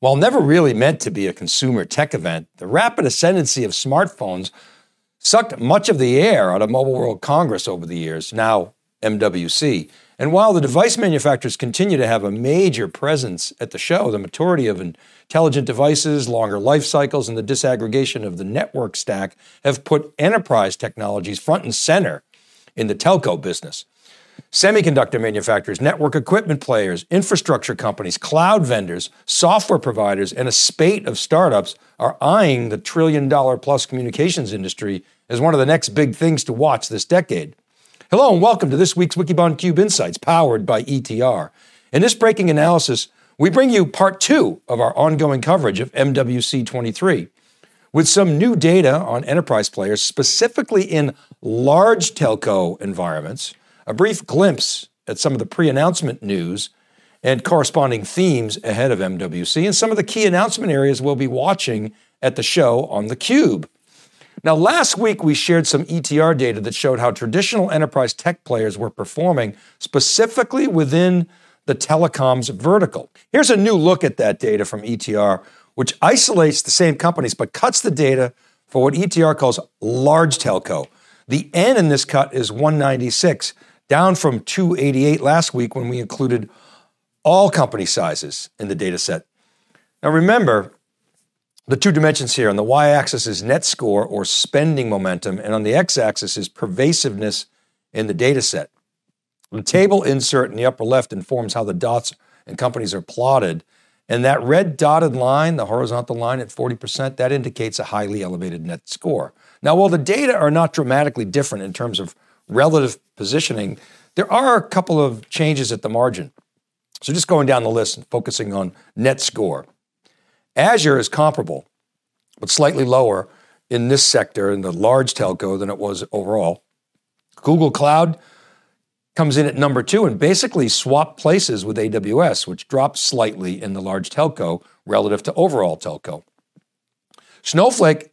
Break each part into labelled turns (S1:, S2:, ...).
S1: While never really meant to be a consumer tech event, the rapid ascendancy of smartphones sucked much of the air out of Mobile World Congress over the years, now MWC. And while the device manufacturers continue to have a major presence at the show, the maturity of intelligent devices, longer life cycles, and the disaggregation of the network stack have put enterprise technologies front and center in the telco business. Semiconductor manufacturers, network equipment players, infrastructure companies, cloud vendors, software providers, and a spate of startups are eyeing the trillion dollar plus communications industry as one of the next big things to watch this decade. Hello and welcome to this week's Wikibon Cube Insights powered by ETR. In this breaking analysis, we bring you part two of our ongoing coverage of MWC 23 with some new data on enterprise players, specifically in large telco environments a brief glimpse at some of the pre announcement news and corresponding themes ahead of MWC, and some of the key announcement areas we'll be watching at the show on theCUBE. Now, last week we shared some ETR data that showed how traditional enterprise tech players were performing, specifically within the telecoms vertical. Here's a new look at that data from ETR, which isolates the same companies but cuts the data for what ETR calls large telco. The N in this cut is 196 down from 288 last week when we included all company sizes in the data set. Now remember, the two dimensions here on the y axis is net score or spending momentum, and on the x axis is pervasiveness in the data set. The table insert in the upper left informs how the dots and companies are plotted. And that red dotted line, the horizontal line at 40%, that indicates a highly elevated net score. Now, while the data are not dramatically different in terms of relative positioning, there are a couple of changes at the margin. So just going down the list and focusing on net score. Azure is comparable, but slightly lower in this sector in the large telco than it was overall. Google Cloud comes in at number two and basically swapped places with AWS, which dropped slightly in the large telco relative to overall telco. Snowflake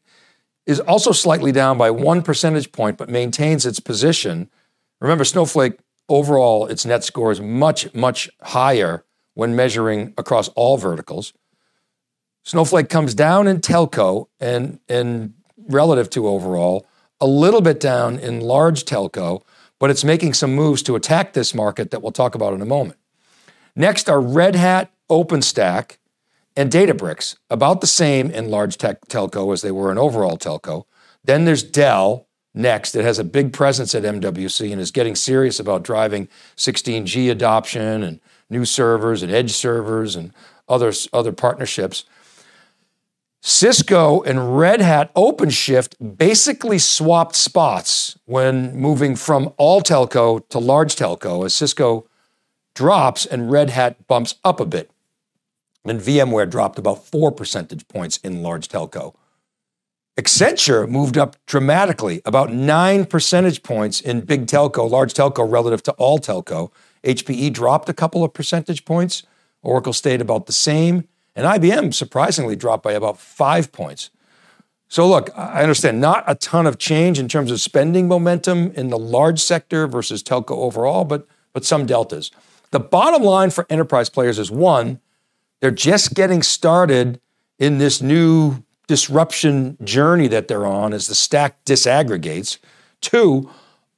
S1: is also slightly down by one percentage point, but maintains its position. Remember, Snowflake overall, its net score is much, much higher when measuring across all verticals. Snowflake comes down in telco and, and relative to overall, a little bit down in large telco, but it's making some moves to attack this market that we'll talk about in a moment. Next are Red Hat, OpenStack, and Databricks, about the same in large tech telco as they were in overall telco. Then there's Dell next that has a big presence at MWC and is getting serious about driving 16G adoption and new servers and edge servers and other, other partnerships. Cisco and Red Hat OpenShift basically swapped spots when moving from all telco to large telco as Cisco drops and Red Hat bumps up a bit and VMware dropped about four percentage points in large telco. Accenture moved up dramatically, about nine percentage points in big telco, large telco relative to all telco. HPE dropped a couple of percentage points. Oracle stayed about the same. And IBM surprisingly dropped by about five points. So, look, I understand not a ton of change in terms of spending momentum in the large sector versus telco overall, but, but some deltas. The bottom line for enterprise players is one, they're just getting started in this new disruption journey that they're on as the stack disaggregates. Two,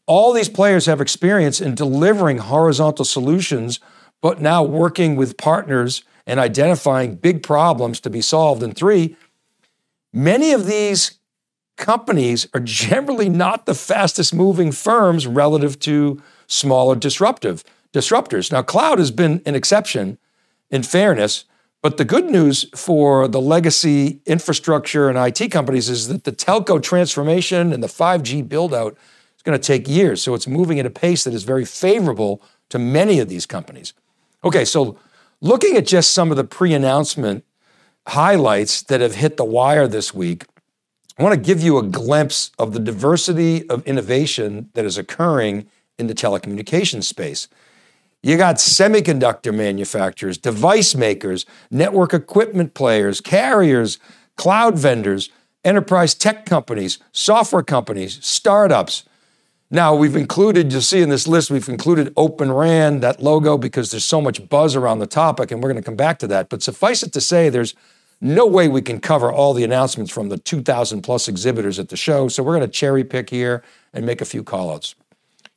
S1: all these players have experience in delivering horizontal solutions, but now working with partners and identifying big problems to be solved. And three, many of these companies are generally not the fastest moving firms relative to smaller disruptive disruptors. Now, cloud has been an exception in fairness. But the good news for the legacy infrastructure and IT companies is that the telco transformation and the 5G build out is going to take years. So it's moving at a pace that is very favorable to many of these companies. Okay, so looking at just some of the pre announcement highlights that have hit the wire this week, I want to give you a glimpse of the diversity of innovation that is occurring in the telecommunications space. You got semiconductor manufacturers, device makers, network equipment players, carriers, cloud vendors, enterprise tech companies, software companies, startups. Now, we've included, you'll see in this list, we've included Open RAN, that logo, because there's so much buzz around the topic, and we're going to come back to that. But suffice it to say, there's no way we can cover all the announcements from the 2,000 plus exhibitors at the show, so we're going to cherry pick here and make a few callouts.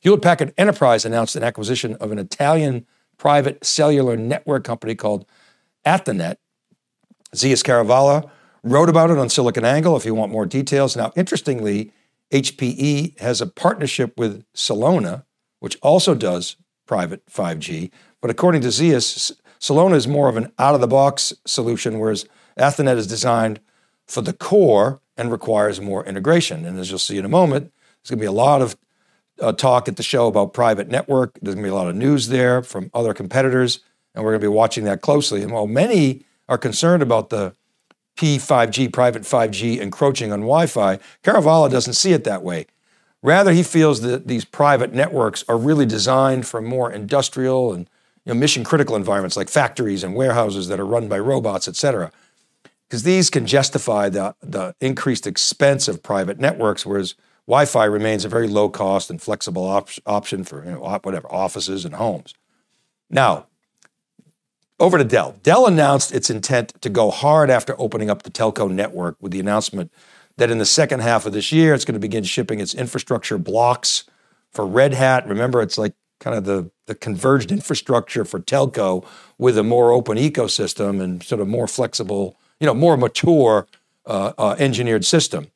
S1: Hewlett Packard Enterprise announced an acquisition of an Italian private cellular network company called Athonet. Zeus Kerravala wrote about it on SiliconANGLE if you want more details. Now, interestingly, HPE has a partnership with Celona, which also does private 5G. But according to Zeus, Celona is more of an out of the box solution, whereas Athonet is designed for the core and requires more integration. And as you'll see in a moment, there's going to be a lot of uh, talk at the show about private network. There's going to be a lot of news there from other competitors, and we're going to be watching that closely. And while many are concerned about the P5G, private 5G encroaching on Wi Fi, Kerravala doesn't see it that way. Rather, he feels that these private networks are really designed for more industrial and you know, mission critical environments like factories and warehouses that are run by robots, et cetera. Because these can justify the, the increased expense of private networks, whereas Wi Fi remains a very low cost and flexible op- option for you know, whatever offices and homes. Now, over to Dell. Dell announced its intent to go hard after opening up the telco network with the announcement that in the second half of this year, it's going to begin shipping its infrastructure blocks for Red Hat. Remember, it's like kind of the, the converged infrastructure for telco with a more open ecosystem and sort of more flexible, you know, more mature uh, uh, engineered system.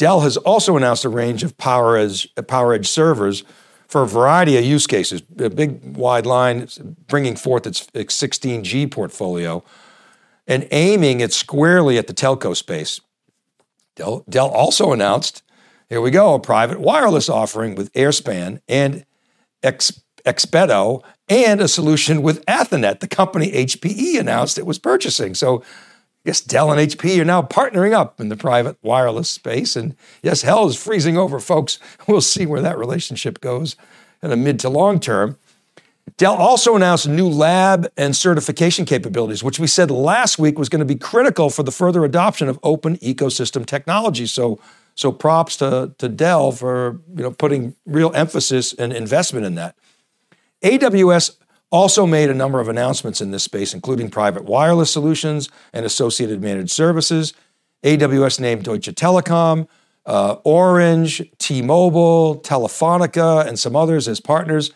S1: Dell has also announced a range of PowerEdge, PowerEdge servers for a variety of use cases. A big wide line bringing forth its, its 16G portfolio and aiming it squarely at the telco space. Dell, Dell also announced, here we go, a private wireless offering with Airspan and Ex, Expeto and a solution with Athonet, the company HPE announced it was purchasing. So Yes, Dell and HP are now partnering up in the private wireless space. And yes, hell is freezing over, folks. We'll see where that relationship goes in the mid to long term. Dell also announced new lab and certification capabilities, which we said last week was going to be critical for the further adoption of open ecosystem technology. So, so props to, to Dell for you know, putting real emphasis and investment in that. AWS also made a number of announcements in this space, including private wireless solutions and associated managed services. AWS named Deutsche Telekom, uh, Orange, T Mobile, Telefonica, and some others as partners.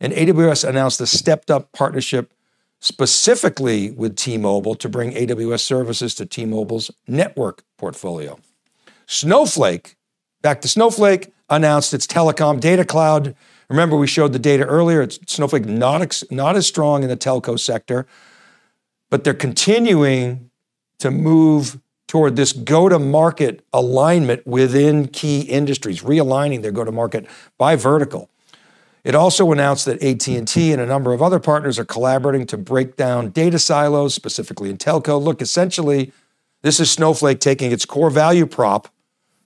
S1: And AWS announced a stepped up partnership specifically with T Mobile to bring AWS services to T Mobile's network portfolio. Snowflake, back to Snowflake, announced its telecom data cloud Remember, we showed the data earlier. It's Snowflake not, not as strong in the telco sector, but they're continuing to move toward this go-to-market alignment within key industries, realigning their go-to-market by vertical. It also announced that AT&T and a number of other partners are collaborating to break down data silos, specifically in telco. Look, essentially, this is Snowflake taking its core value prop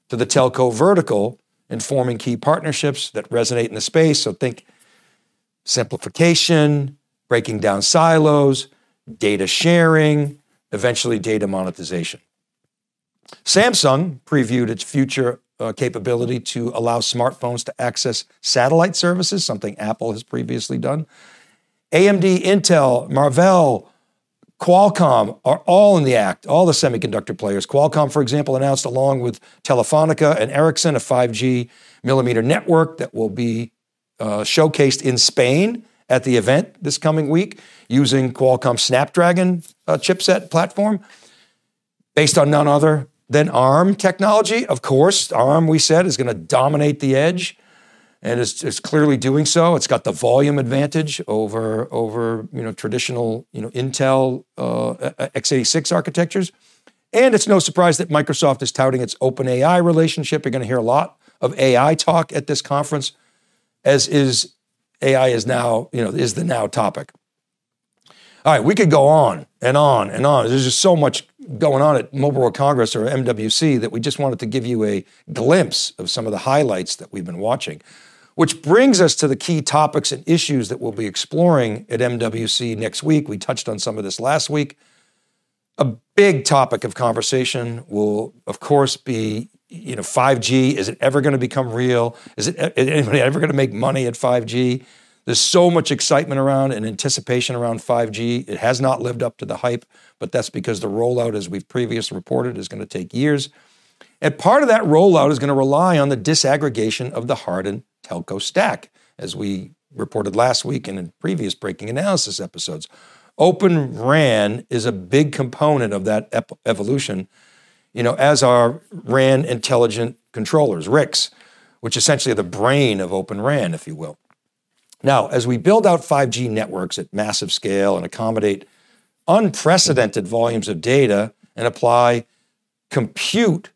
S1: to the telco vertical and forming key partnerships that resonate in the space. So think simplification, breaking down silos, data sharing, eventually data monetization. Samsung previewed its future uh, capability to allow smartphones to access satellite services, something Apple has previously done. AMD, Intel, Marvell, Qualcomm are all in the act, all the semiconductor players. Qualcomm, for example, announced along with Telefonica and Ericsson a 5G millimeter network that will be uh, showcased in Spain at the event this coming week using Qualcomm Snapdragon uh, chipset platform based on none other than ARM technology. Of course, ARM, we said, is going to dominate the edge and is, is clearly doing so. It's got the volume advantage over over you know traditional you know Intel uh, x86 architectures, and it's no surprise that Microsoft is touting its OpenAI relationship. You're going to hear a lot of AI talk at this conference, as is AI is now you know is the now topic. All right, we could go on and on and on. There's just so much going on at Mobile World Congress or MWC that we just wanted to give you a glimpse of some of the highlights that we've been watching. Which brings us to the key topics and issues that we'll be exploring at MWC next week. We touched on some of this last week. A big topic of conversation will, of course, be you know, 5G, is it ever going to become real? Is it is anybody ever going to make money at 5G? There's so much excitement around and anticipation around 5G. It has not lived up to the hype, but that's because the rollout, as we've previously reported, is going to take years. And part of that rollout is going to rely on the disaggregation of the hardened telco stack, as we reported last week and in previous breaking analysis episodes. Open RAN is a big component of that evolution, you know, as are RAN intelligent controllers, RICs, which essentially are the brain of Open RAN, if you will. Now, as we build out 5G networks at massive scale and accommodate unprecedented volumes of data and apply compute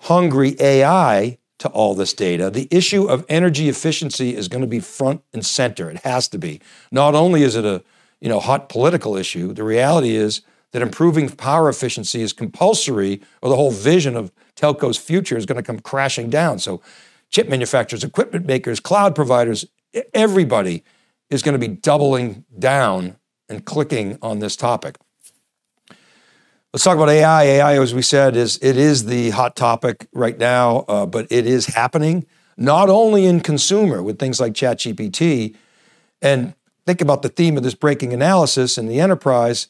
S1: hungry AI to all this data, the issue of energy efficiency is going to be front and center. It has to be. Not only is it a you know, hot political issue, the reality is that improving power efficiency is compulsory, or the whole vision of telco's future is going to come crashing down. So, chip manufacturers, equipment makers, cloud providers, everybody is going to be doubling down and clicking on this topic. Let's talk about AI. AI, as we said, is it is the hot topic right now, uh, but it is happening not only in consumer with things like ChatGPT, and think about the theme of this breaking analysis in the enterprise.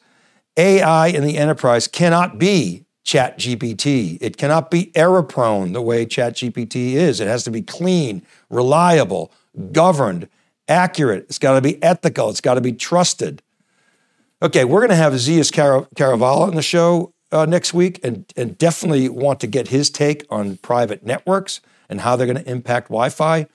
S1: AI in the enterprise cannot be ChatGPT. It cannot be error prone the way ChatGPT is. It has to be clean, reliable, governed, accurate. It's got to be ethical. It's got to be trusted. Okay, we're going to have Zeus Car- Kerravala on the show uh, next week and, and definitely want to get his take on private networks and how they're going to impact Wi Fi.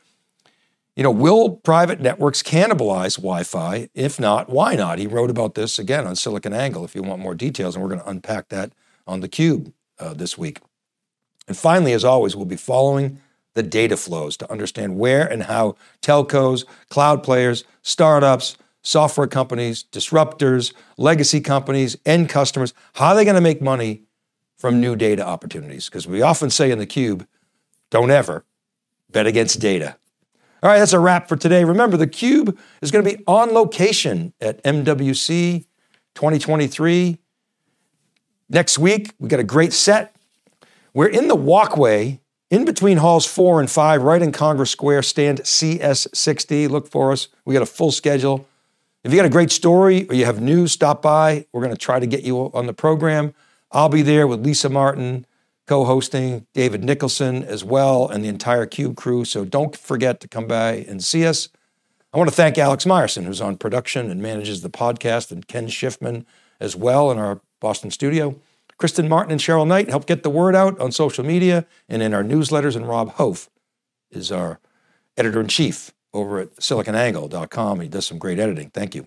S1: You know, will private networks cannibalize Wi Fi? If not, why not? He wrote about this again on SiliconANGLE if you want more details, and we're going to unpack that on theCUBE uh, this week. And finally, as always, we'll be following the data flows to understand where and how telcos, cloud players, startups, software companies, disruptors, legacy companies, end customers, how are they going to make money from new data opportunities? Because we often say in the cube, don't ever bet against data. All right, that's a wrap for today. Remember, the cube is going to be on location at MWC 2023 next week. We got a great set. We're in the walkway in between halls four and five, right in Congress Square, stand CS60. Look for us. We got a full schedule. If you got a great story or you have news, stop by. We're going to try to get you on the program. I'll be there with Lisa Martin, co hosting, David Nicholson as well, and the entire Cube crew. So don't forget to come by and see us. I want to thank Alex Myerson, who's on production and manages the podcast, and Ken Schiffman as well in our Boston studio. Kristen Martin and Cheryl Knight help get the word out on social media and in our newsletters. And Rob Hof is our editor in chief over at siliconangle.com. He does some great editing. Thank you.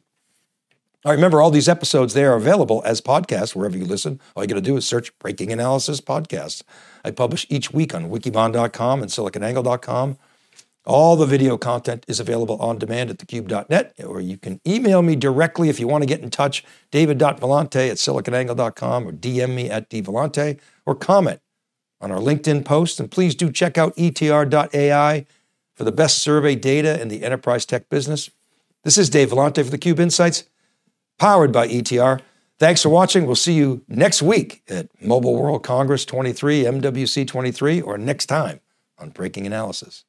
S1: All right, remember, all these episodes there are available as podcasts wherever you listen. All you got to do is search Breaking Analysis Podcasts. I publish each week on wikibon.com and siliconangle.com. All the video content is available on demand at thecube.net, or you can email me directly if you want to get in touch, david.vellante at siliconangle.com, or DM me at dvellante, or comment on our LinkedIn post. And please do check out etr.ai for the best survey data in the enterprise tech business. This is Dave Vellante for theCUBE Insights, powered by ETR. Thanks for watching. We'll see you next week at Mobile World Congress 23, MWC 23, or next time on Breaking Analysis.